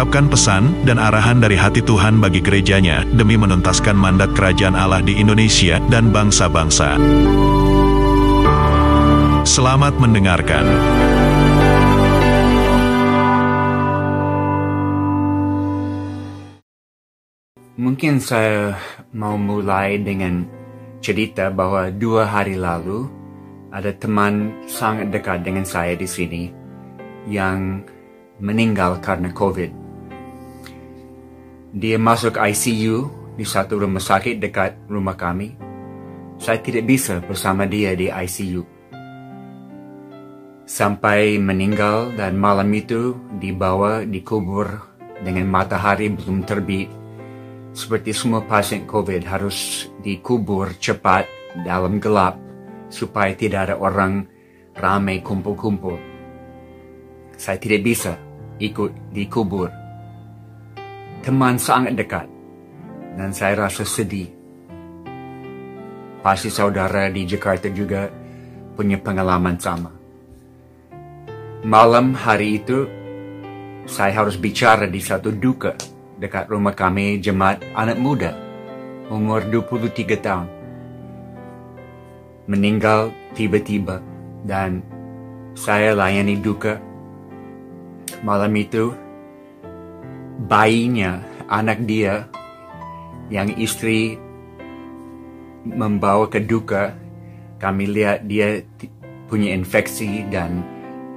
mengungkapkan pesan dan arahan dari hati Tuhan bagi gerejanya demi menuntaskan mandat kerajaan Allah di Indonesia dan bangsa-bangsa. Selamat mendengarkan. Mungkin saya mau mulai dengan cerita bahwa dua hari lalu ada teman sangat dekat dengan saya di sini yang meninggal karena COVID. Dia masuk ICU di satu rumah sakit dekat rumah kami. Saya tidak bisa bersama dia di ICU. Sampai meninggal dan malam itu dibawa dikubur dengan matahari belum terbit. Seperti semua pasien COVID harus dikubur cepat dalam gelap supaya tidak ada orang ramai kumpul-kumpul. Saya tidak bisa ikut dikubur. Teman sangat dekat dan saya rasa sedih. Pasti saudara di Jakarta juga punya pengalaman sama. Malam hari itu, saya harus bicara di satu duka dekat rumah kami jemaat anak muda, umur 23 tahun. Meninggal tiba-tiba dan saya layani duka. Malam itu, bayinya, anak dia, yang istri membawa ke duka, kami lihat dia punya infeksi dan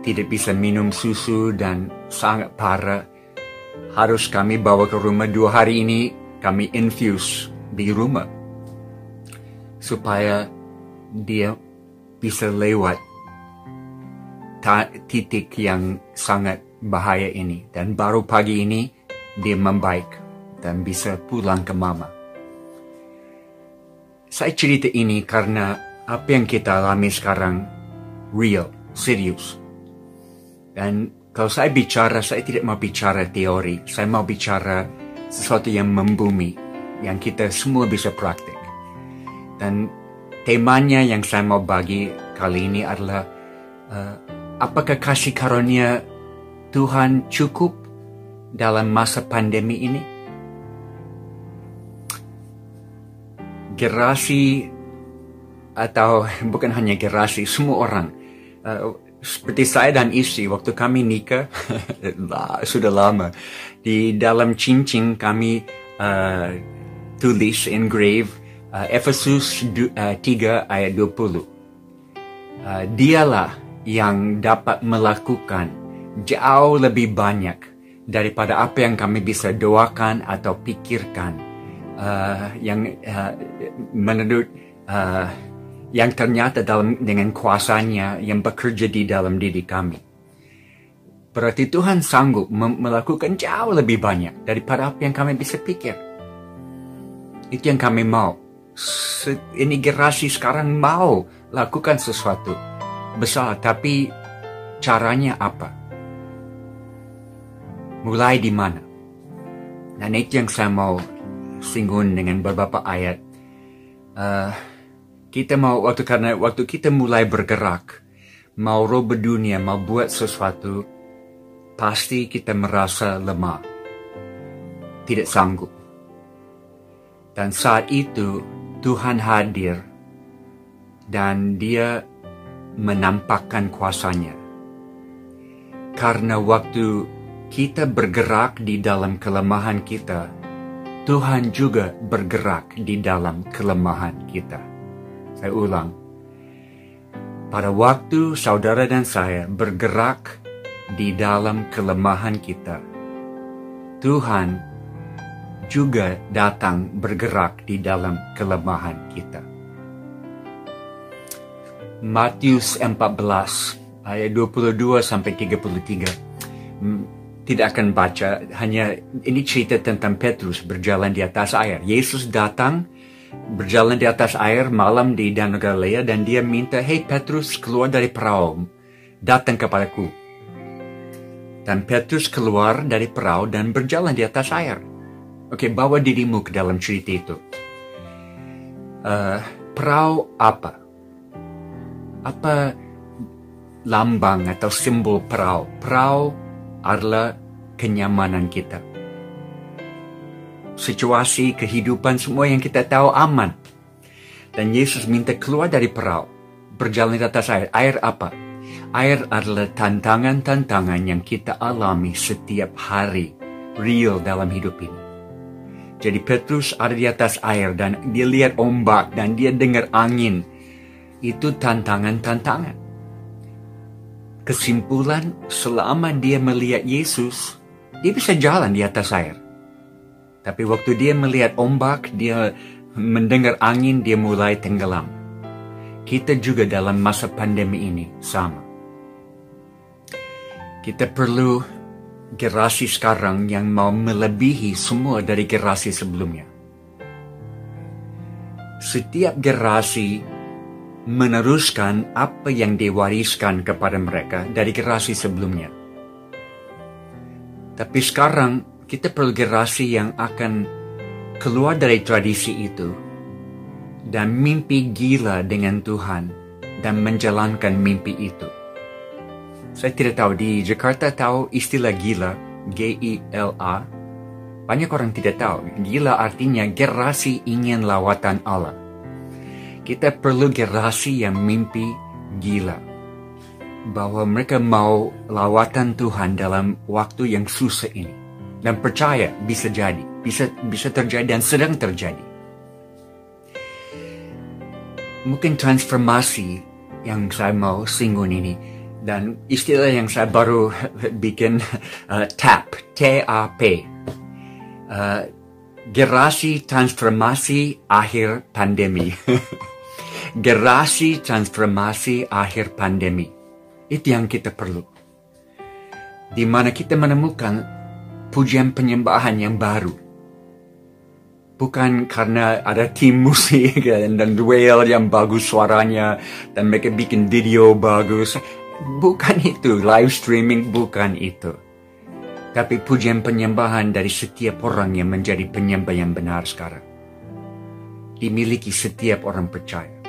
tidak bisa minum susu dan sangat parah. Harus kami bawa ke rumah dua hari ini, kami infuse di rumah. Supaya dia bisa lewat titik yang sangat bahaya ini. Dan baru pagi ini, dia membaik dan bisa pulang ke mama. Saya cerita ini karena apa yang kita alami sekarang real, serius. Dan kalau saya bicara, saya tidak mau bicara teori. Saya mau bicara sesuatu yang membumi, yang kita semua bisa praktik. Dan temanya yang saya mau bagi kali ini adalah uh, apakah kasih karunia Tuhan cukup dalam masa pandemi ini? Gerasi atau bukan hanya gerasi, semua orang uh, seperti saya dan istri waktu kami nikah sudah lama di dalam cincin kami uh, tulis engrave uh, Efesus uh, 3 ayat 20 uh, dialah yang dapat melakukan jauh lebih banyak daripada apa yang kami bisa doakan atau pikirkan uh, yang uh, menurut uh, yang ternyata dalam dengan kuasanya yang bekerja di dalam diri kami. Berarti Tuhan sanggup melakukan jauh lebih banyak daripada apa yang kami bisa pikir. Itu yang kami mau. Ini generasi sekarang mau lakukan sesuatu besar, tapi caranya apa? Mulai di mana? Dan itu yang saya mau singgung dengan beberapa ayat. Uh, kita mau waktu karena waktu kita mulai bergerak, mau rubah dunia, mau buat sesuatu, pasti kita merasa lemah, tidak sanggup. Dan saat itu Tuhan hadir dan Dia menampakkan kuasanya. Karena waktu kita bergerak di dalam kelemahan kita, Tuhan juga bergerak di dalam kelemahan kita. Saya ulang. Pada waktu saudara dan saya bergerak di dalam kelemahan kita, Tuhan juga datang bergerak di dalam kelemahan kita. Matius 14 ayat 22 sampai 33 hmm, tidak akan baca hanya ini cerita tentang Petrus berjalan di atas air. Yesus datang berjalan di atas air malam di Danau Galilea dan dia minta, Hei Petrus keluar dari perahu, datang kepadaku. Dan Petrus keluar dari perahu dan berjalan di atas air. Oke, bawa dirimu ke dalam cerita itu. Uh, perahu apa? Apa lambang atau simbol perahu? Perahu adalah kenyamanan kita. Situasi kehidupan semua yang kita tahu aman. Dan Yesus minta keluar dari perahu, berjalan di atas air. Air apa? Air adalah tantangan-tantangan yang kita alami setiap hari, real dalam hidup ini. Jadi Petrus ada di atas air dan dia lihat ombak dan dia dengar angin. Itu tantangan-tantangan. Kesimpulan, selama dia melihat Yesus, dia bisa jalan di atas air. Tapi waktu dia melihat ombak, dia mendengar angin, dia mulai tenggelam. Kita juga dalam masa pandemi ini sama. Kita perlu generasi sekarang yang mau melebihi semua dari generasi sebelumnya. Setiap generasi meneruskan apa yang diwariskan kepada mereka dari generasi sebelumnya. Tapi sekarang kita perlu generasi yang akan keluar dari tradisi itu dan mimpi gila dengan Tuhan dan menjalankan mimpi itu. Saya tidak tahu di Jakarta tahu istilah gila, G-I-L-A. Banyak orang tidak tahu. Gila artinya generasi ingin lawatan Allah. Kita perlu generasi yang mimpi gila bahwa mereka mau lawatan Tuhan dalam waktu yang susah ini. Dan percaya bisa jadi, bisa bisa terjadi dan sedang terjadi. Mungkin transformasi yang saya mau singgung ini dan istilah yang saya baru bikin uh, TAP, T-A-P. Uh, gerasi transformasi akhir pandemi. gerasi transformasi akhir pandemi. Itu yang kita perlu. Di mana kita menemukan pujian penyembahan yang baru. Bukan karena ada tim musik dan, duel yang bagus suaranya dan mereka bikin video bagus. Bukan itu, live streaming bukan itu. Tapi pujian penyembahan dari setiap orang yang menjadi penyembah yang benar sekarang. Dimiliki setiap orang percaya.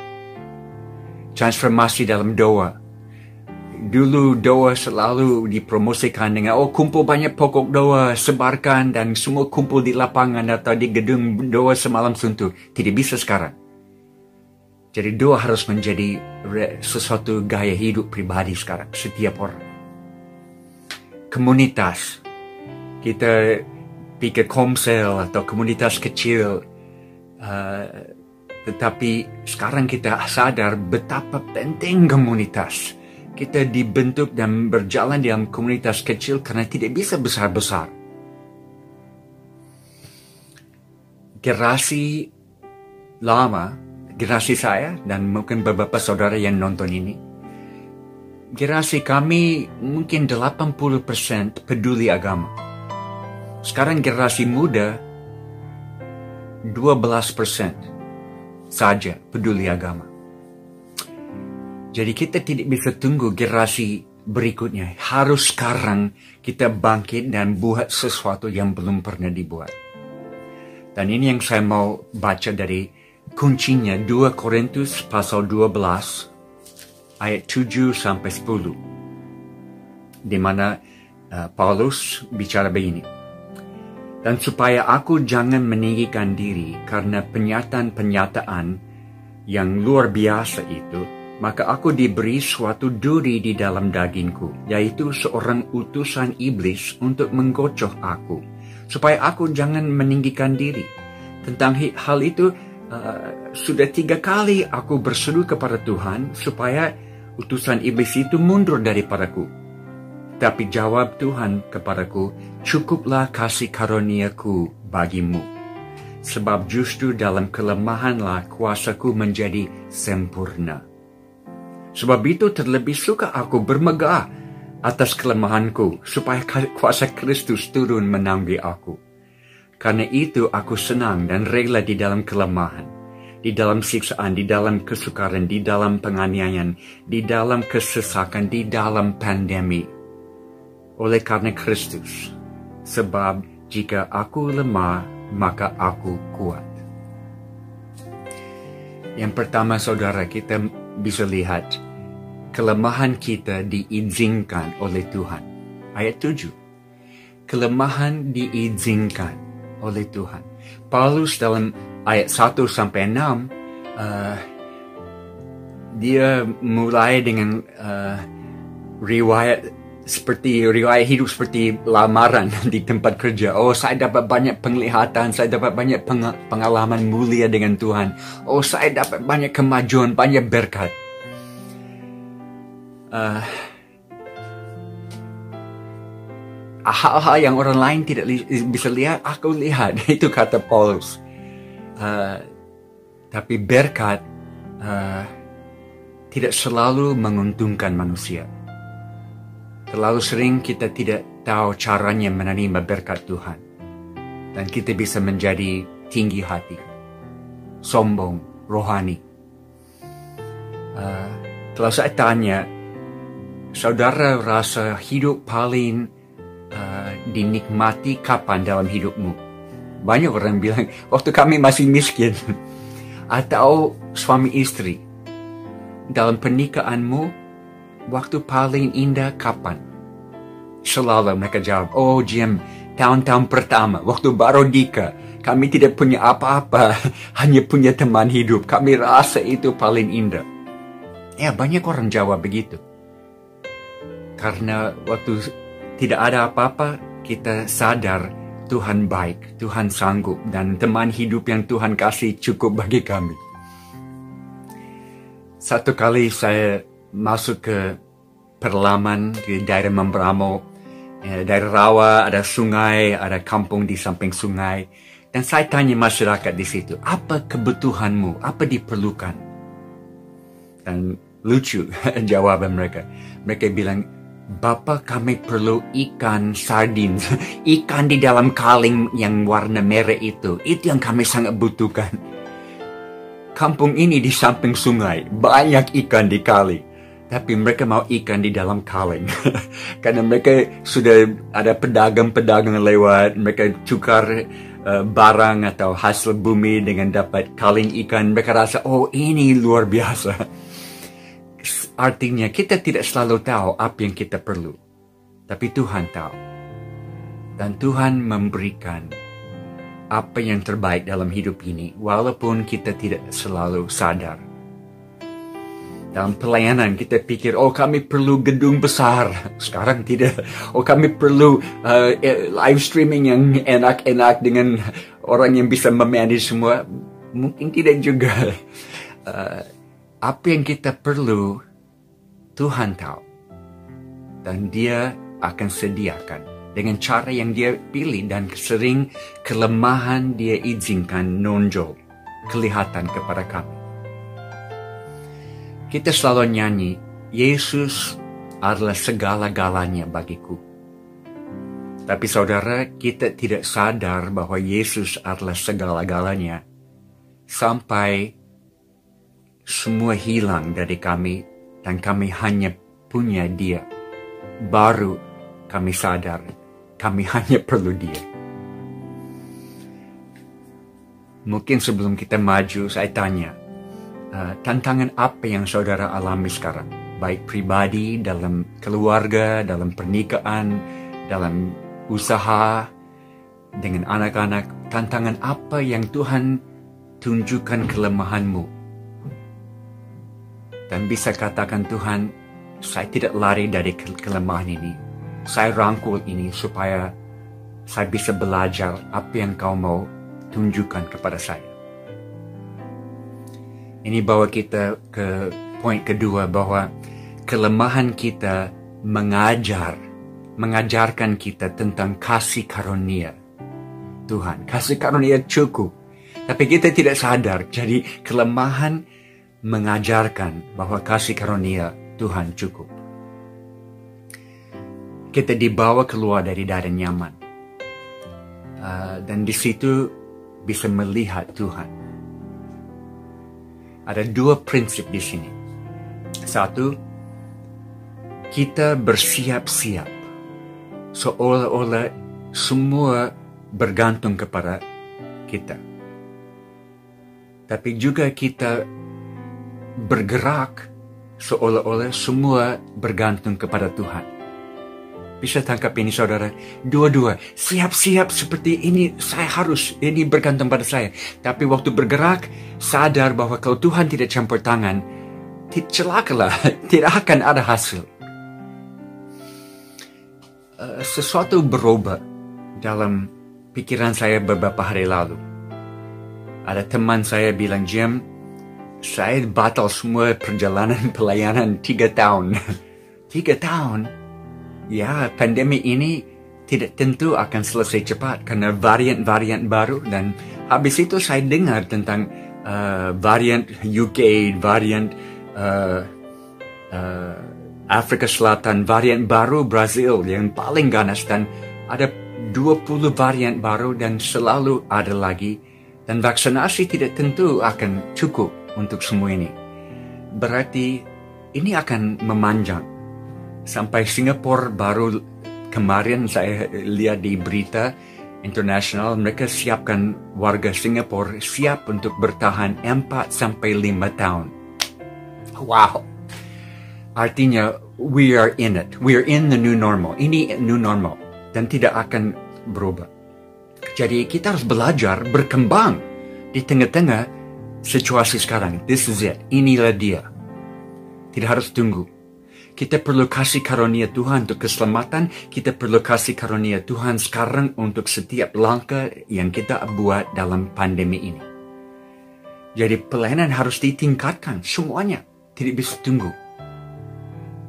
Transformasi dalam doa Dulu doa selalu dipromosikan dengan oh kumpul banyak pokok doa, sebarkan dan semua kumpul di lapangan atau di gedung doa semalam suntuk. Tidak bisa sekarang. Jadi doa harus menjadi sesuatu gaya hidup pribadi sekarang, setiap orang. Komunitas. Kita pikir komsel atau komunitas kecil. Uh, tetapi sekarang kita sadar betapa penting komunitas kita dibentuk dan berjalan dalam komunitas kecil karena tidak bisa besar-besar. Generasi lama, generasi saya dan mungkin beberapa saudara yang nonton ini, generasi kami mungkin 80% peduli agama. Sekarang generasi muda 12% saja peduli agama. Jadi kita tidak bisa tunggu generasi berikutnya. Harus sekarang kita bangkit dan buat sesuatu yang belum pernah dibuat. Dan ini yang saya mau baca dari kuncinya 2 Korintus pasal 12 ayat 7 sampai 10. Di mana uh, Paulus bicara begini. Dan supaya aku jangan meninggikan diri karena penyataan-penyataan yang luar biasa itu, maka aku diberi suatu duri di dalam dagingku, yaitu seorang utusan iblis untuk menggocoh aku, supaya aku jangan meninggikan diri. Tentang hal itu, uh, sudah tiga kali aku berseru kepada Tuhan supaya utusan iblis itu mundur daripadaku. Tapi jawab Tuhan kepadaku, cukuplah kasih karuniaku bagimu. Sebab justru dalam kelemahanlah kuasaku menjadi sempurna. Sebab itu terlebih suka aku bermegah atas kelemahanku, supaya kuasa Kristus turun menanggi aku. Karena itu aku senang dan rela di dalam kelemahan, di dalam siksaan, di dalam kesukaran, di dalam penganiayaan, di dalam kesesakan, di dalam pandemi. Oleh karena Kristus, sebab jika aku lemah, maka aku kuat. Yang pertama saudara kita bisa lihat kelemahan kita diizinkan oleh Tuhan. Ayat 7. Kelemahan diizinkan oleh Tuhan. Paulus dalam ayat 1 sampai 6 uh, dia mulai dengan uh, riwayat seperti riwayat hidup seperti lamaran di tempat kerja. Oh, saya dapat banyak penglihatan, saya dapat banyak pengalaman mulia dengan Tuhan. Oh, saya dapat banyak kemajuan, banyak berkat. Uh, hal-hal yang orang lain tidak li bisa lihat, aku lihat. Itu kata Paulus. Uh, tapi berkat uh, tidak selalu menguntungkan manusia. Terlalu sering kita tidak tahu caranya menerima berkat Tuhan. Dan kita bisa menjadi tinggi hati, sombong, rohani. Uh, kalau saya tanya, saudara rasa hidup paling uh, dinikmati kapan dalam hidupmu? Banyak orang bilang, waktu kami masih miskin. Atau suami istri. Dalam pernikahanmu, waktu paling indah kapan? Selalu mereka jawab, oh Jim, tahun-tahun pertama, waktu baru nikah, kami tidak punya apa-apa, hanya punya teman hidup. Kami rasa itu paling indah. Ya, banyak orang jawab begitu. Karena waktu tidak ada apa-apa, kita sadar Tuhan baik, Tuhan sanggup, dan teman hidup yang Tuhan kasih cukup bagi kami. Satu kali saya masuk ke perlaman di daerah Membramo, ya, daerah Rawa, ada sungai, ada kampung di samping sungai. Dan saya tanya masyarakat di situ, apa kebutuhanmu, apa diperlukan? Dan lucu jawaban mereka. Mereka bilang, Bapak kami perlu ikan sardin, ikan di dalam kaleng yang warna merah itu. Itu yang kami sangat butuhkan. Kampung ini di samping sungai, banyak ikan di kali. Tapi mereka mau ikan di dalam kaleng. Karena mereka sudah ada pedagang-pedagang lewat, mereka tukar uh, barang atau hasil bumi dengan dapat kaleng ikan. Mereka rasa, oh ini luar biasa. Artinya kita tidak selalu tahu apa yang kita perlu. Tapi Tuhan tahu. Dan Tuhan memberikan apa yang terbaik dalam hidup ini walaupun kita tidak selalu sadar. Dalam pelayanan kita pikir, oh kami perlu gedung besar. Sekarang tidak. Oh kami perlu uh, live streaming yang enak-enak dengan orang yang bisa memanage semua. Mungkin tidak juga. Uh, apa yang kita perlu Tuhan tahu. Dan dia akan sediakan dengan cara yang dia pilih dan sering kelemahan dia izinkan nonjol kelihatan kepada kami. Kita selalu nyanyi, Yesus adalah segala-galanya bagiku. Tapi saudara, kita tidak sadar bahwa Yesus adalah segala-galanya sampai semua hilang dari kami dan kami hanya punya dia. Baru kami sadar kami hanya perlu dia. Mungkin sebelum kita maju, saya tanya, uh, tantangan apa yang saudara alami sekarang? Baik pribadi, dalam keluarga, dalam pernikahan, dalam usaha, dengan anak-anak, tantangan apa yang Tuhan tunjukkan kelemahanmu dan bisa katakan Tuhan, saya tidak lari dari ke kelemahan ini. Saya rangkul ini supaya saya bisa belajar apa yang kau mau tunjukkan kepada saya. Ini bawa kita ke poin kedua bahwa kelemahan kita mengajar, mengajarkan kita tentang kasih karunia Tuhan. Kasih karunia cukup. Tapi kita tidak sadar, jadi kelemahan mengajarkan bahwa kasih karunia Tuhan cukup. Kita dibawa keluar dari daerah nyaman. Uh, dan di situ bisa melihat Tuhan. Ada dua prinsip di sini. Satu, kita bersiap-siap seolah-olah semua bergantung kepada kita. Tapi juga kita bergerak seolah-olah semua bergantung kepada Tuhan. Bisa tangkap ini saudara. Dua-dua. Siap-siap seperti ini. Saya harus. Ini bergantung pada saya. Tapi waktu bergerak. Sadar bahwa kalau Tuhan tidak campur tangan. Celakalah. Tidak akan ada hasil. Uh, sesuatu berubah dalam pikiran saya beberapa hari lalu. Ada teman saya bilang, Jim, saya batal semua perjalanan pelayanan tiga tahun. tiga tahun? Ya pandemi ini tidak tentu akan selesai cepat karena varian-varian baru dan habis itu saya dengar tentang uh, varian UK, varian uh, uh, Afrika Selatan, varian baru Brazil yang paling ganas dan ada 20 varian baru dan selalu ada lagi dan vaksinasi tidak tentu akan cukup untuk semua ini. Berarti ini akan memanjang sampai Singapura baru kemarin saya lihat di berita internasional mereka siapkan warga Singapura siap untuk bertahan 4 sampai 5 tahun. Wow. Artinya we are in it. We are in the new normal. Ini new normal dan tidak akan berubah. Jadi kita harus belajar berkembang di tengah-tengah situasi sekarang. This is it. Inilah dia. Tidak harus tunggu. Kita perlu kasih karunia Tuhan untuk keselamatan. Kita perlu kasih karunia Tuhan sekarang untuk setiap langkah yang kita buat dalam pandemi ini. Jadi pelayanan harus ditingkatkan semuanya. Tidak bisa tunggu.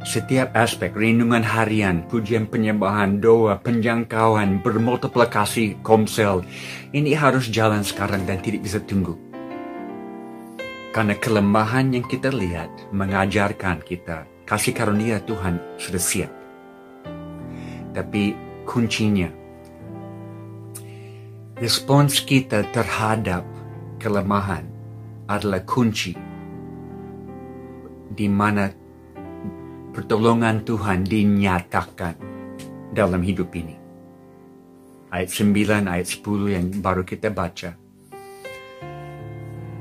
Setiap aspek, rinungan harian, pujian penyembahan, doa, penjangkauan, bermultiplikasi komsel. Ini harus jalan sekarang dan tidak bisa tunggu. Karena kelemahan yang kita lihat mengajarkan kita kasih karunia Tuhan sudah siap. Tapi kuncinya, respons kita terhadap kelemahan adalah kunci di mana pertolongan Tuhan dinyatakan dalam hidup ini. Ayat 9, ayat 10 yang baru kita baca.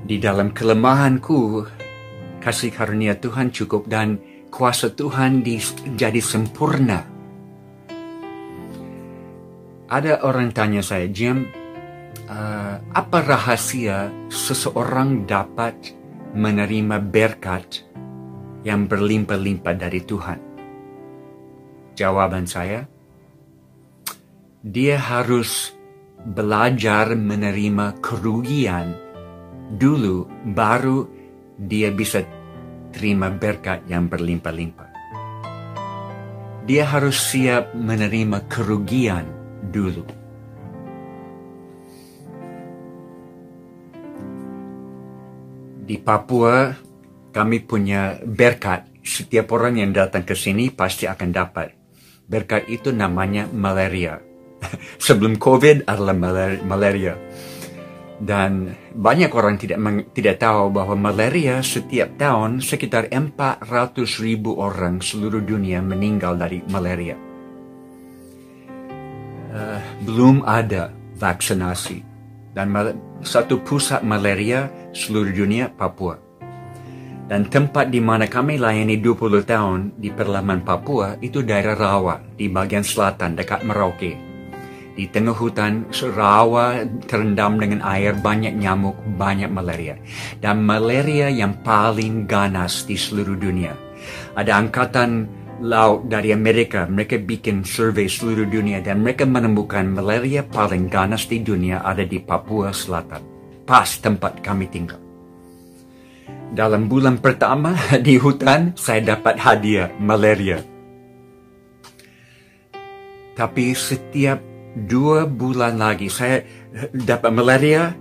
Di dalam kelemahanku, kasih karunia Tuhan cukup dan kuasa Tuhan jadi sempurna. Ada orang tanya saya, Jim, uh, apa rahasia seseorang dapat menerima berkat yang berlimpah-limpah dari Tuhan? Jawaban saya, dia harus belajar menerima kerugian dulu, baru dia bisa terima berkat yang berlimpah-limpah. Dia harus siap menerima kerugian dulu. Di Papua, kami punya berkat. Setiap orang yang datang ke sini pasti akan dapat. Berkat itu namanya malaria. Sebelum COVID adalah malaria. Dan banyak orang tidak tidak tahu bahwa malaria setiap tahun sekitar 400 ribu orang seluruh dunia meninggal dari malaria. Uh, belum ada vaksinasi dan satu pusat malaria seluruh dunia Papua. Dan tempat di mana kami layani 20 tahun di perlaman Papua itu daerah rawa di bagian selatan dekat Merauke. Di tengah hutan, rawa terendam dengan air, banyak nyamuk, banyak malaria. Dan malaria yang paling ganas di seluruh dunia. Ada angkatan laut dari Amerika, mereka bikin survei seluruh dunia dan mereka menemukan malaria paling ganas di dunia ada di Papua Selatan. Pas tempat kami tinggal. Dalam bulan pertama di hutan, saya dapat hadiah malaria. Tapi setiap dua bulan lagi saya dapat malaria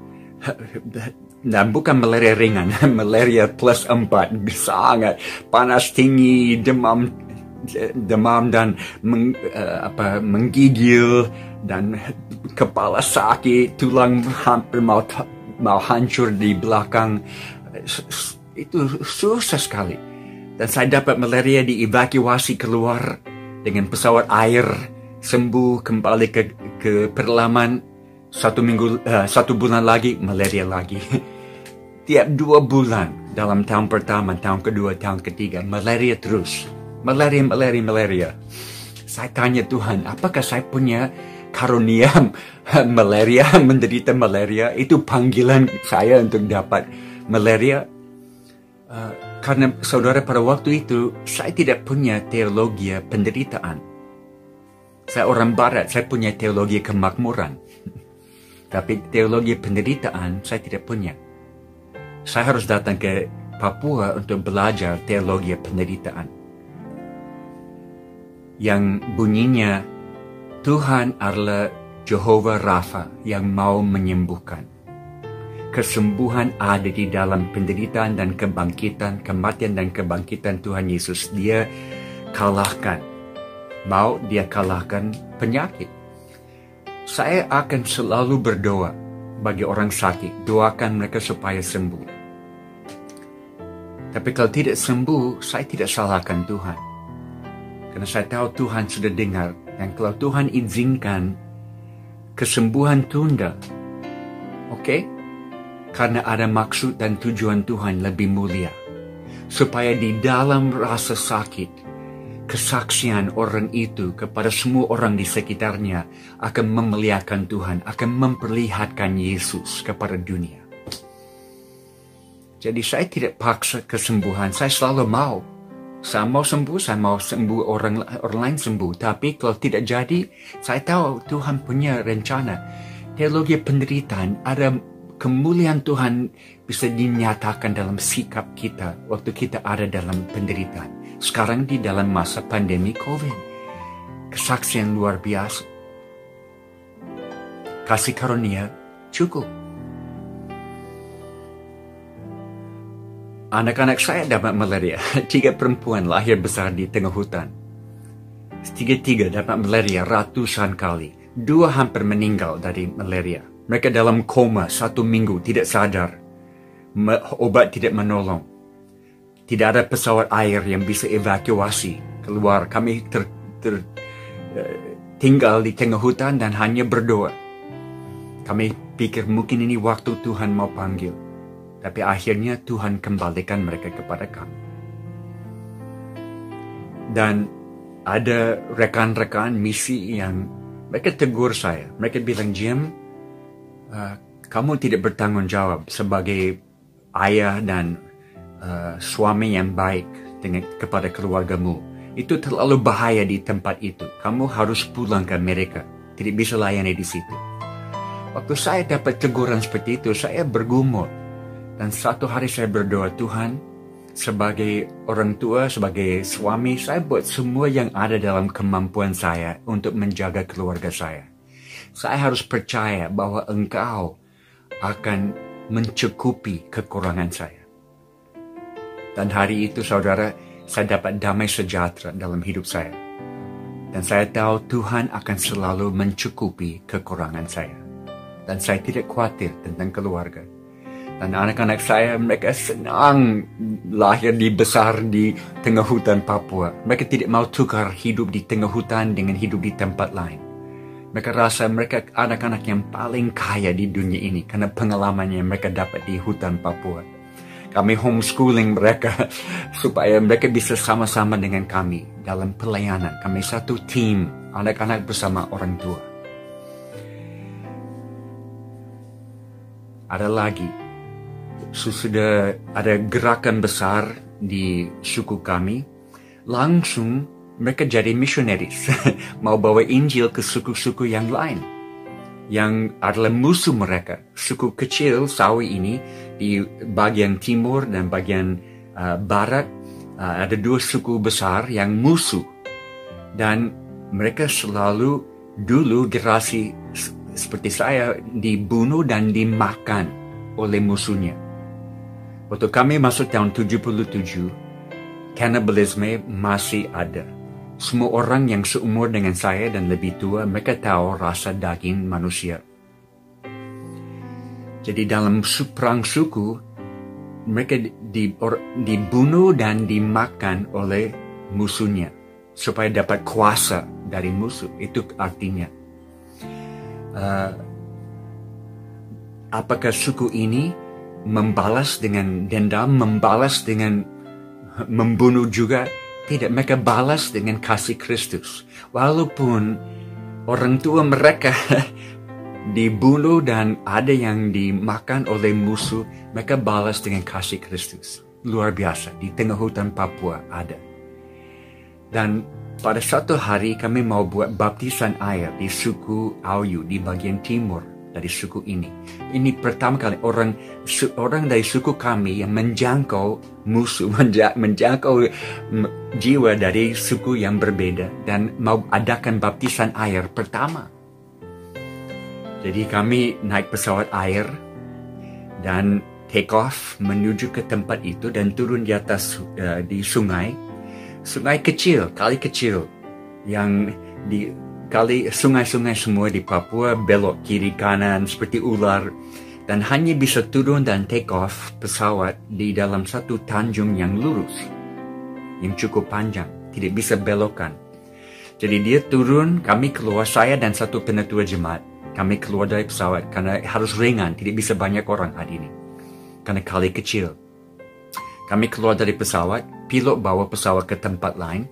dan bukan malaria ringan, malaria plus empat, sangat panas tinggi, demam, demam dan meng, uh, apa menggigil dan kepala sakit, tulang hampir mau mau hancur di belakang. itu susah sekali. Dan saya dapat malaria dievakuasi keluar dengan pesawat air sembuh kembali ke ke perlaman satu minggu uh, satu bulan lagi malaria lagi. Tiap dua bulan dalam tahun pertama, tahun kedua, tahun ketiga malaria terus. Malaria, malaria, malaria. Saya tanya Tuhan, apakah saya punya karunia malaria, menderita malaria, itu panggilan saya untuk dapat malaria. Uh, karena saudara pada waktu itu, saya tidak punya teologi penderitaan. Saya orang barat, saya punya teologi kemakmuran. Tapi teologi penderitaan saya tidak punya. Saya harus datang ke Papua untuk belajar teologi penderitaan. Yang bunyinya Tuhan adalah Jehovah Rafa yang mau menyembuhkan. Kesembuhan ada di dalam penderitaan dan kebangkitan, kematian dan kebangkitan Tuhan Yesus. Dia kalahkan. Mau dia kalahkan penyakit. Saya akan selalu berdoa bagi orang sakit. Doakan mereka supaya sembuh. Tapi kalau tidak sembuh, saya tidak salahkan Tuhan. Karena saya tahu Tuhan sudah dengar dan kalau Tuhan izinkan kesembuhan tunda, oke? Okay? Karena ada maksud dan tujuan Tuhan lebih mulia. Supaya di dalam rasa sakit, kesaksian orang itu kepada semua orang di sekitarnya akan memuliakan Tuhan, akan memperlihatkan Yesus kepada dunia. Jadi saya tidak paksa kesembuhan, saya selalu mau saya mau sembuh, saya mau sembuh orang orang lain sembuh. Tapi kalau tidak jadi, saya tahu Tuhan punya rencana. Teologi penderitaan ada kemuliaan Tuhan bisa dinyatakan dalam sikap kita waktu kita ada dalam penderitaan. Sekarang di dalam masa pandemi COVID, kesaksian luar biasa. Kasih karunia cukup. Anak-anak saya dapat malaria. Tiga perempuan lahir besar di tengah hutan. Tiga-tiga dapat malaria ratusan kali. Dua hampir meninggal dari malaria. Mereka dalam koma satu minggu tidak sadar. Obat tidak menolong. Tidak ada pesawat air yang bisa evakuasi keluar. Kami ter, ter, uh, tinggal di tengah hutan dan hanya berdoa. Kami pikir mungkin ini waktu Tuhan mau panggil. Tapi akhirnya Tuhan kembalikan mereka kepada kami. Dan ada rekan-rekan misi yang mereka tegur saya. Mereka bilang, Jim, uh, kamu tidak bertanggung jawab sebagai ayah dan uh, suami yang baik dengan kepada keluargamu. Itu terlalu bahaya di tempat itu. Kamu harus pulang ke Amerika. Tidak bisa layani di situ. Waktu saya dapat teguran seperti itu, saya bergumul. Dan satu hari saya berdoa, Tuhan, sebagai orang tua, sebagai suami, saya buat semua yang ada dalam kemampuan saya untuk menjaga keluarga saya. Saya harus percaya bahwa Engkau akan mencukupi kekurangan saya. Dan hari itu, saudara, saya dapat damai sejahtera dalam hidup saya. Dan saya tahu Tuhan akan selalu mencukupi kekurangan saya. Dan saya tidak khawatir tentang keluarga. Dan anak-anak saya, mereka senang lahir di besar di tengah hutan Papua. Mereka tidak mau tukar hidup di tengah hutan dengan hidup di tempat lain. Mereka rasa mereka anak-anak yang paling kaya di dunia ini karena pengalaman yang mereka dapat di hutan Papua. Kami homeschooling mereka supaya mereka bisa sama-sama dengan kami dalam pelayanan. Kami satu tim anak-anak bersama orang tua. Ada lagi sesudah ada gerakan besar di suku kami, langsung mereka jadi missionaries, mau bawa Injil ke suku-suku yang lain, yang adalah musuh mereka. Suku kecil Sawi ini di bagian timur dan bagian uh, barat uh, ada dua suku besar yang musuh, dan mereka selalu dulu generasi seperti saya dibunuh dan dimakan oleh musuhnya. Waktu kami masuk tahun 77, kannibalisme masih ada. Semua orang yang seumur dengan saya dan lebih tua, mereka tahu rasa daging manusia. Jadi dalam perang suku, mereka dibunuh dan dimakan oleh musuhnya supaya dapat kuasa dari musuh. Itu artinya. Uh, apakah suku ini membalas dengan dendam, membalas dengan membunuh juga? Tidak, mereka balas dengan kasih Kristus. Walaupun orang tua mereka dibunuh dan ada yang dimakan oleh musuh, mereka balas dengan kasih Kristus. Luar biasa, di tengah hutan Papua ada. Dan pada satu hari kami mau buat baptisan air di suku Auyu di bagian timur dari suku ini. Ini pertama kali orang orang dari suku kami yang menjangkau musuh, menjangkau jiwa dari suku yang berbeda dan mau adakan baptisan air pertama. Jadi kami naik pesawat air dan take off menuju ke tempat itu dan turun di atas uh, di sungai. Sungai kecil, kali kecil yang di kali sungai-sungai semua di Papua belok kiri kanan seperti ular. Dan hanya bisa turun dan take off pesawat di dalam satu tanjung yang lurus yang cukup panjang tidak bisa belokan. Jadi dia turun kami keluar saya dan satu penetua jemaat kami keluar dari pesawat karena harus ringan tidak bisa banyak orang hari ini karena kali kecil kami keluar dari pesawat pilot bawa pesawat ke tempat lain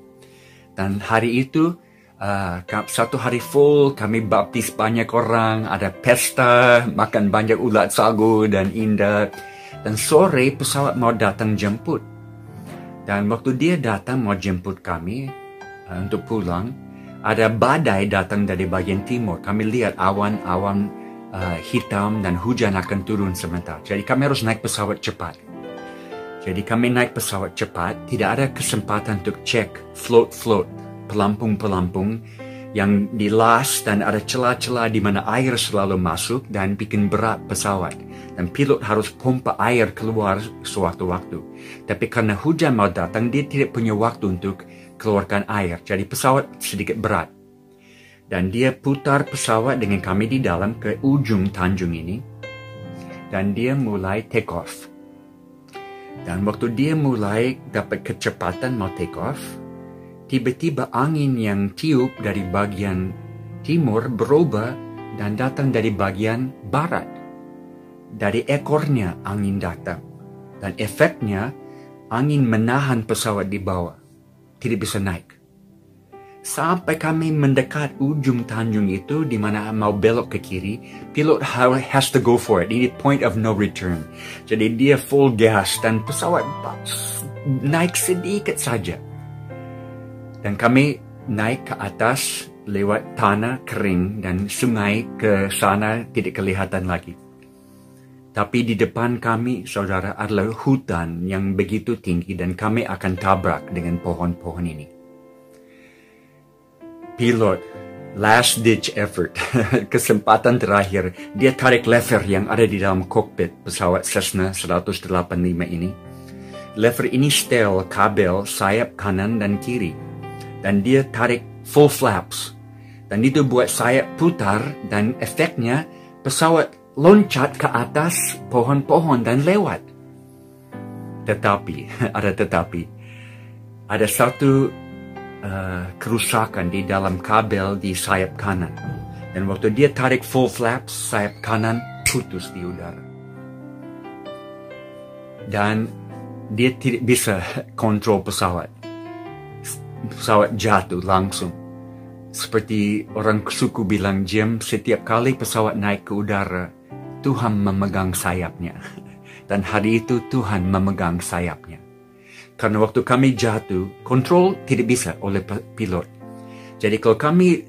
dan hari itu Uh, satu hari full kami baptis banyak orang, ada pesta, makan banyak ulat sagu dan indah. Dan sore pesawat mau datang jemput. Dan waktu dia datang mau jemput kami uh, untuk pulang, ada badai datang dari bagian timur. Kami lihat awan-awan uh, hitam dan hujan akan turun sebentar. Jadi kami harus naik pesawat cepat. Jadi kami naik pesawat cepat, tidak ada kesempatan untuk cek float-float pelampung-pelampung yang dilas dan ada celah-celah di mana air selalu masuk dan bikin berat pesawat. Dan pilot harus pompa air keluar suatu waktu. Tapi karena hujan mau datang, dia tidak punya waktu untuk keluarkan air. Jadi pesawat sedikit berat. Dan dia putar pesawat dengan kami di dalam ke ujung tanjung ini. Dan dia mulai take off. Dan waktu dia mulai dapat kecepatan mau take off, tiba-tiba angin yang tiup dari bagian timur berubah dan datang dari bagian barat. Dari ekornya angin datang. Dan efeknya angin menahan pesawat di bawah. Tidak bisa naik. Sampai kami mendekat ujung tanjung itu di mana mau belok ke kiri, pilot has to go for it. Ini point of no return. Jadi dia full gas dan pesawat naik sedikit saja dan kami naik ke atas lewat tanah kering dan sungai ke sana tidak kelihatan lagi. Tapi di depan kami, saudara, adalah hutan yang begitu tinggi dan kami akan tabrak dengan pohon-pohon ini. Pilot, last ditch effort, kesempatan terakhir, dia tarik lever yang ada di dalam kokpit pesawat Cessna 185 ini. Lever ini setel kabel sayap kanan dan kiri dan dia tarik full flaps. Dan itu buat saya putar dan efeknya pesawat loncat ke atas pohon-pohon dan lewat. Tetapi, ada tetapi, ada satu uh, kerusakan di dalam kabel di sayap kanan. Dan waktu dia tarik full flaps, sayap kanan putus di udara. Dan dia tidak bisa kontrol pesawat pesawat jatuh langsung. Seperti orang suku bilang, Jim, setiap kali pesawat naik ke udara, Tuhan memegang sayapnya. Dan hari itu Tuhan memegang sayapnya. Karena waktu kami jatuh, kontrol tidak bisa oleh pilot. Jadi kalau kami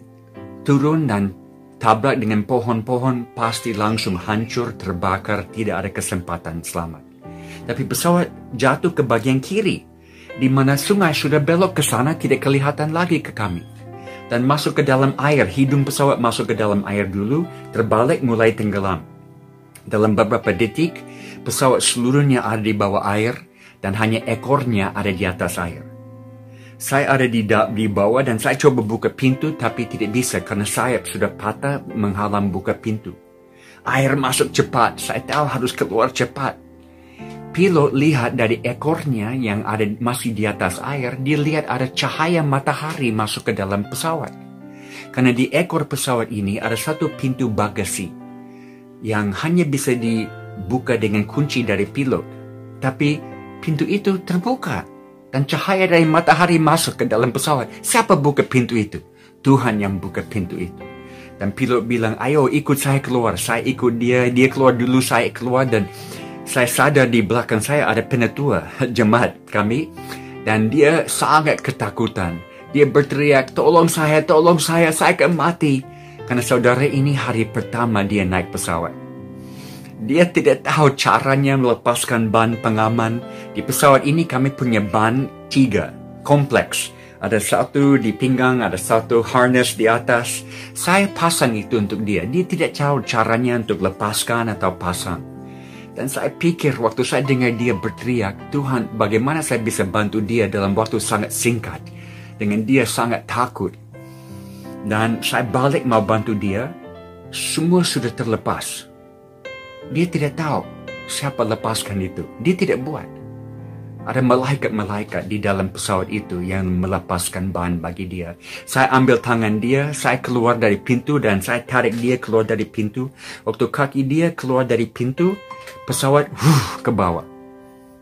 turun dan tabrak dengan pohon-pohon, pasti langsung hancur, terbakar, tidak ada kesempatan selamat. Tapi pesawat jatuh ke bagian kiri di mana sungai sudah belok ke sana tidak kelihatan lagi ke kami. Dan masuk ke dalam air, hidung pesawat masuk ke dalam air dulu, terbalik mulai tenggelam. Dalam beberapa detik, pesawat seluruhnya ada di bawah air dan hanya ekornya ada di atas air. Saya ada di, di bawah dan saya coba buka pintu tapi tidak bisa karena sayap sudah patah menghalang buka pintu. Air masuk cepat, saya tahu harus keluar cepat. pilot lihat dari ekornya yang ada masih di atas air, dia lihat ada cahaya matahari masuk ke dalam pesawat. Karena di ekor pesawat ini ada satu pintu bagasi yang hanya bisa dibuka dengan kunci dari pilot. Tapi pintu itu terbuka dan cahaya dari matahari masuk ke dalam pesawat. Siapa buka pintu itu? Tuhan yang buka pintu itu. Dan pilot bilang, ayo ikut saya keluar. Saya ikut dia, dia keluar dulu, saya keluar. Dan saya sadar di belakang saya ada penetua jemaat kami. Dan dia sangat ketakutan. Dia berteriak, tolong saya, tolong saya, saya akan mati. Karena saudara ini hari pertama dia naik pesawat. Dia tidak tahu caranya melepaskan ban pengaman. Di pesawat ini kami punya ban tiga, kompleks ada satu di pinggang, ada satu harness di atas. Saya pasang itu untuk dia. Dia tidak tahu caranya untuk lepaskan atau pasang. Dan saya pikir waktu saya dengar dia berteriak, Tuhan bagaimana saya bisa bantu dia dalam waktu sangat singkat. Dengan dia sangat takut. Dan saya balik mau bantu dia, semua sudah terlepas. Dia tidak tahu siapa lepaskan itu. Dia tidak buat. Ada malaikat-malaikat di dalam pesawat itu yang melepaskan ban bagi dia. Saya ambil tangan dia, saya keluar dari pintu dan saya tarik dia keluar dari pintu. Waktu kaki dia keluar dari pintu, pesawat huh, ke bawah.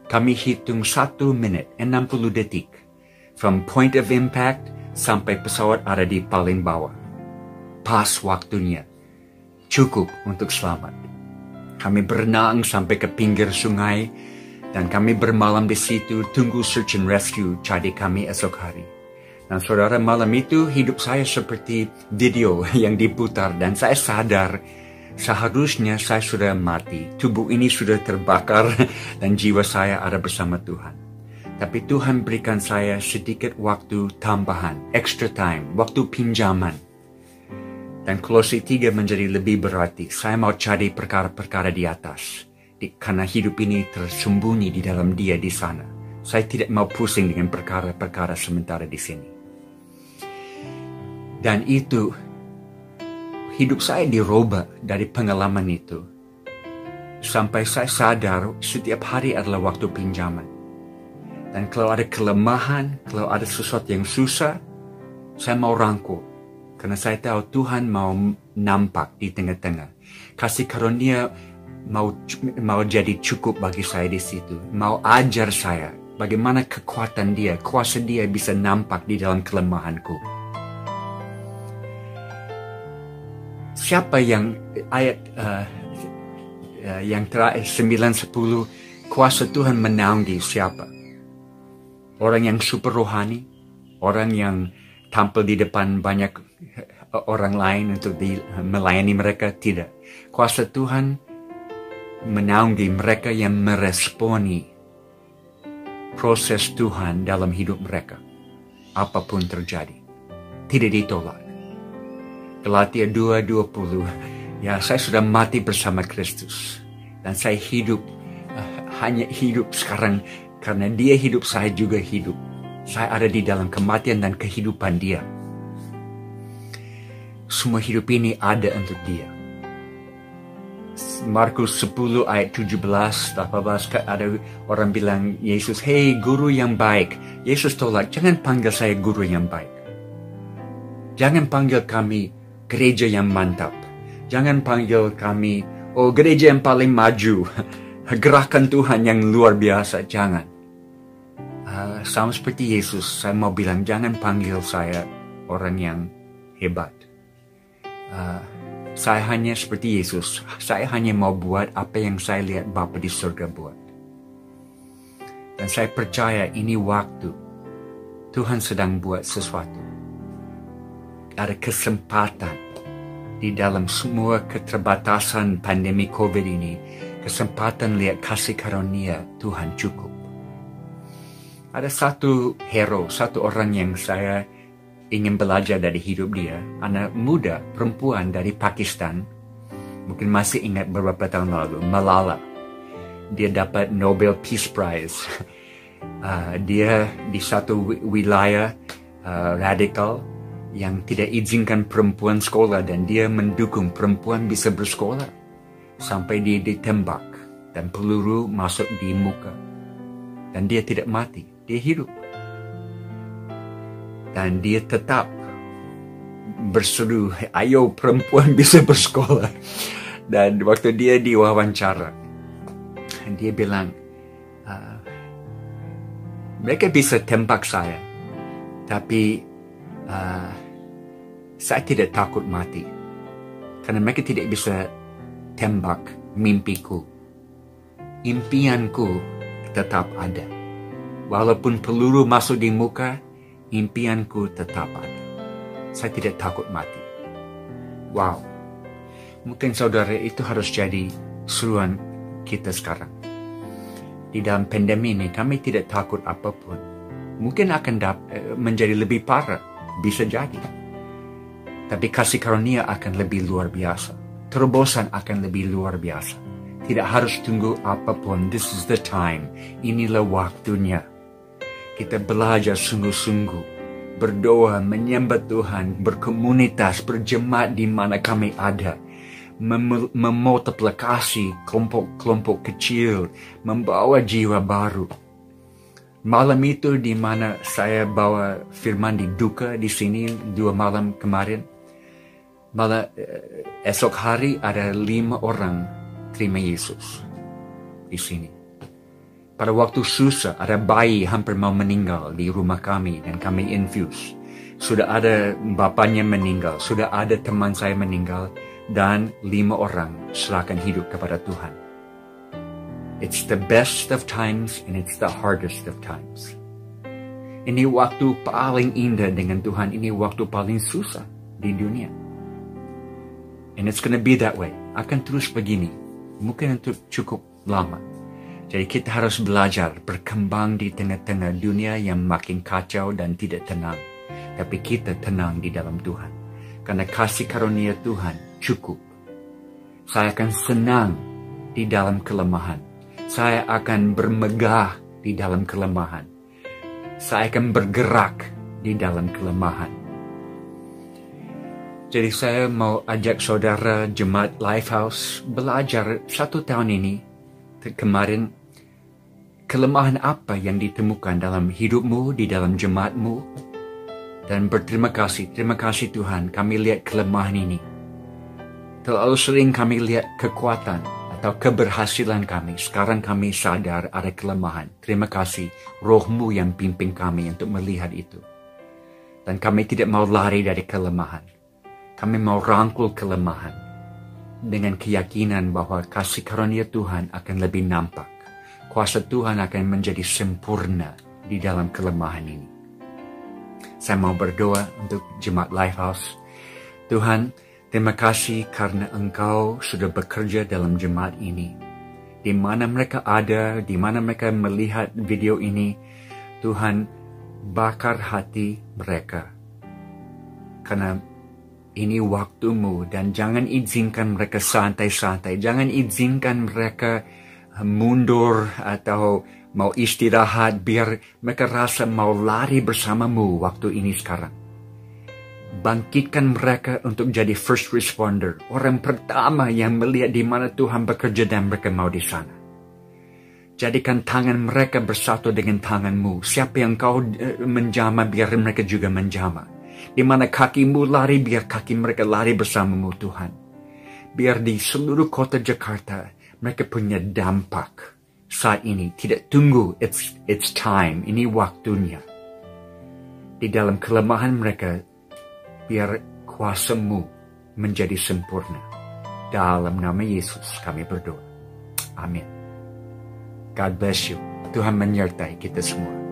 Kami hitung satu menit, 60 detik. From point of impact sampai pesawat ada di paling bawah. Pas waktunya. Cukup untuk selamat. Kami berenang sampai ke pinggir sungai dan kami bermalam di situ tunggu search and rescue cari kami esok hari. Dan saudara malam itu hidup saya seperti video yang diputar dan saya sadar seharusnya saya sudah mati. Tubuh ini sudah terbakar dan jiwa saya ada bersama Tuhan. Tapi Tuhan berikan saya sedikit waktu tambahan, extra time, waktu pinjaman. Dan Kolose 3 menjadi lebih berarti. Saya mau cari perkara-perkara di atas karena hidup ini tersembunyi di dalam dia di sana. Saya tidak mau pusing dengan perkara-perkara sementara di sini. Dan itu, hidup saya dirubah dari pengalaman itu. Sampai saya sadar setiap hari adalah waktu pinjaman. Dan kalau ada kelemahan, kalau ada sesuatu yang susah, saya mau rangkul. Karena saya tahu Tuhan mau nampak di tengah-tengah. Kasih karunia mau mau jadi cukup bagi saya di situ. Mau ajar saya bagaimana kekuatan dia, kuasa dia bisa nampak di dalam kelemahanku. Siapa yang ayat uh, yang terakhir 9 10 kuasa Tuhan menaungi siapa? Orang yang super rohani, orang yang tampil di depan banyak orang lain untuk di, melayani mereka tidak. Kuasa Tuhan menaungi mereka yang meresponi proses Tuhan dalam hidup mereka. Apa pun terjadi. Tidak ditolak. Galatia 2.20 Ya saya sudah mati bersama Kristus. Dan saya hidup uh, hanya hidup sekarang karena dia hidup saya juga hidup. Saya ada di dalam kematian dan kehidupan dia. Semua hidup ini ada untuk dia. Markus 10 ayat 17 18 ada orang bilang Yesus hei guru yang baik. Yesus tolak jangan panggil saya guru yang baik. Jangan panggil kami gereja yang mantap. Jangan panggil kami oh gereja yang paling maju gerakan Tuhan yang luar biasa jangan uh, sama seperti Yesus saya mau bilang jangan panggil saya orang yang hebat uh, saya hanya seperti Yesus. Saya hanya mau buat apa yang saya lihat Bapa di surga buat. Dan saya percaya ini waktu Tuhan sedang buat sesuatu. Ada kesempatan di dalam semua keterbatasan pandemi COVID ini. Kesempatan lihat kasih karunia Tuhan cukup. Ada satu hero, satu orang yang saya ingin belajar dari hidup dia, anak muda perempuan dari Pakistan, mungkin masih ingat beberapa tahun lalu, Malala. Dia dapat Nobel Peace Prize. Uh, dia di satu wilayah uh, radikal yang tidak izinkan perempuan sekolah dan dia mendukung perempuan bisa bersekolah sampai dia ditembak dan peluru masuk di muka. Dan dia tidak mati, dia hidup. Dan dia tetap berseru, ayo perempuan bisa bersekolah. Dan waktu dia diwawancara, dia bilang, uh, mereka bisa tembak saya, tapi uh, saya tidak takut mati. Karena mereka tidak bisa tembak mimpiku. Impianku tetap ada. Walaupun peluru masuk di muka, impianku tetap ada. Saya tidak takut mati. Wow. Mungkin saudara itu harus jadi seruan kita sekarang. Di dalam pandemi ini kami tidak takut apa pun. Mungkin akan eh, menjadi lebih parah, bisa jadi. Tapi kasih karunia akan lebih luar biasa. Terobosan akan lebih luar biasa. Tidak harus tunggu apa pun. This is the time. Inilah waktunya. Kita belajar sungguh-sungguh. Berdoa, menyembah Tuhan, berkomunitas, berjemaat di mana kami ada. Mem memultiplikasi kelompok-kelompok kecil, membawa jiwa baru. Malam itu di mana saya bawa firman di duka di sini dua malam kemarin, malah eh, esok hari ada lima orang terima Yesus di sini. Pada waktu susah, ada bayi hampir mau meninggal di rumah kami dan kami infuse. Sudah ada bapaknya meninggal, sudah ada teman saya meninggal, dan lima orang serahkan hidup kepada Tuhan. It's the best of times and it's the hardest of times. Ini waktu paling indah dengan Tuhan, ini waktu paling susah di dunia. And it's gonna be that way. Akan terus begini mungkin untuk cukup lama. Jadi kita harus belajar berkembang di tengah-tengah dunia yang makin kacau dan tidak tenang. Tapi kita tenang di dalam Tuhan. Karena kasih karunia Tuhan cukup. Saya akan senang di dalam kelemahan. Saya akan bermegah di dalam kelemahan. Saya akan bergerak di dalam kelemahan. Jadi saya mau ajak saudara jemaat Lifehouse belajar satu tahun ini kemarin kelemahan apa yang ditemukan dalam hidupmu, di dalam jemaatmu. Dan berterima kasih, terima kasih Tuhan kami lihat kelemahan ini. Terlalu sering kami lihat kekuatan atau keberhasilan kami. Sekarang kami sadar ada kelemahan. Terima kasih rohmu yang pimpin kami untuk melihat itu. Dan kami tidak mau lari dari kelemahan kami mau rangkul kelemahan dengan keyakinan bahwa kasih karunia Tuhan akan lebih nampak. Kuasa Tuhan akan menjadi sempurna di dalam kelemahan ini. Saya mau berdoa untuk jemaat Lifehouse. Tuhan, terima kasih karena Engkau sudah bekerja dalam jemaat ini. Di mana mereka ada, di mana mereka melihat video ini, Tuhan bakar hati mereka. Karena ini waktumu dan jangan izinkan mereka santai-santai. Jangan izinkan mereka mundur atau mau istirahat biar mereka rasa mau lari bersamamu waktu ini sekarang. Bangkitkan mereka untuk jadi first responder, orang pertama yang melihat di mana Tuhan bekerja dan mereka mau di sana. Jadikan tangan mereka bersatu dengan tanganmu. Siapa yang kau eh, menjama, biar mereka juga menjama di mana kakimu lari, biar kaki mereka lari bersamamu Tuhan. Biar di seluruh kota Jakarta, mereka punya dampak saat ini. Tidak tunggu, it's, it's time, ini waktunya. Di dalam kelemahan mereka, biar kuasamu menjadi sempurna. Dalam nama Yesus kami berdoa. Amin. God bless you. Tuhan menyertai kita semua.